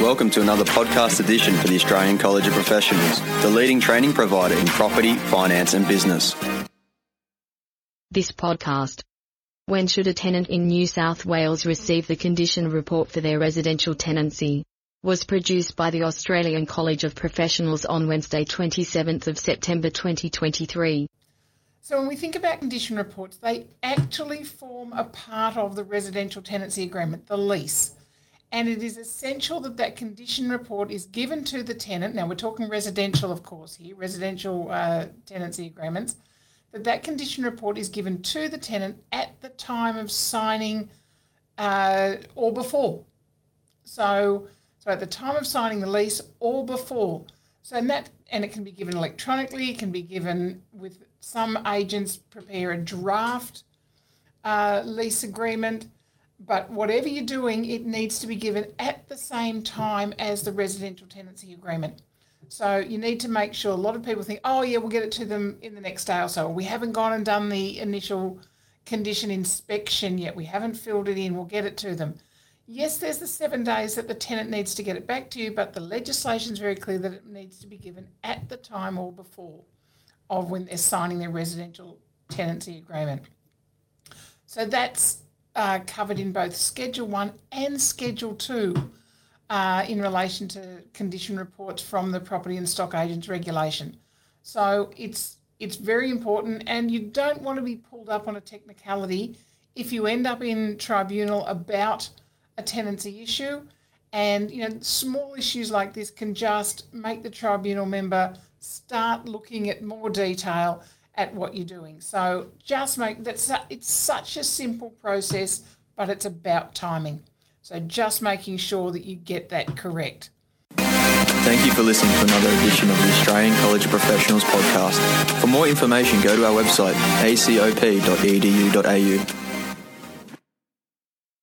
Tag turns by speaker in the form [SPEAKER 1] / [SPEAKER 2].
[SPEAKER 1] Welcome to another podcast edition for the Australian College of Professionals, the leading training provider in property, finance, and business.
[SPEAKER 2] This podcast. When should a tenant in New South Wales receive the condition report for their residential tenancy? Was produced by the Australian College of Professionals on Wednesday, 27th of September 2023.
[SPEAKER 3] So when we think about condition reports, they actually form a part of the residential tenancy agreement, the lease. And it is essential that that condition report is given to the tenant. Now we're talking residential, of course, here, residential uh, tenancy agreements. That that condition report is given to the tenant at the time of signing uh, or before. So, so at the time of signing the lease or before. So and that and it can be given electronically. It can be given with some agents prepare a draft uh, lease agreement. But whatever you're doing, it needs to be given at the same time as the residential tenancy agreement. So you need to make sure. A lot of people think, oh yeah, we'll get it to them in the next day or so. We haven't gone and done the initial condition inspection yet. We haven't filled it in. We'll get it to them. Yes, there's the seven days that the tenant needs to get it back to you, but the legislation is very clear that it needs to be given at the time or before of when they're signing their residential tenancy agreement. So that's uh, covered in both Schedule 1 and Schedule 2 uh, in relation to condition reports from the Property and Stock Agents Regulation. So it's it's very important, and you don't want to be pulled up on a technicality if you end up in tribunal about a tenancy issue. And you know, small issues like this can just make the tribunal member start looking at more detail at what you're doing. So just make that's it's such a simple process, but it's about timing. So just making sure that you get that correct.
[SPEAKER 1] Thank you for listening to another edition of the Australian College of Professionals podcast. For more information, go to our website acop.edu.au.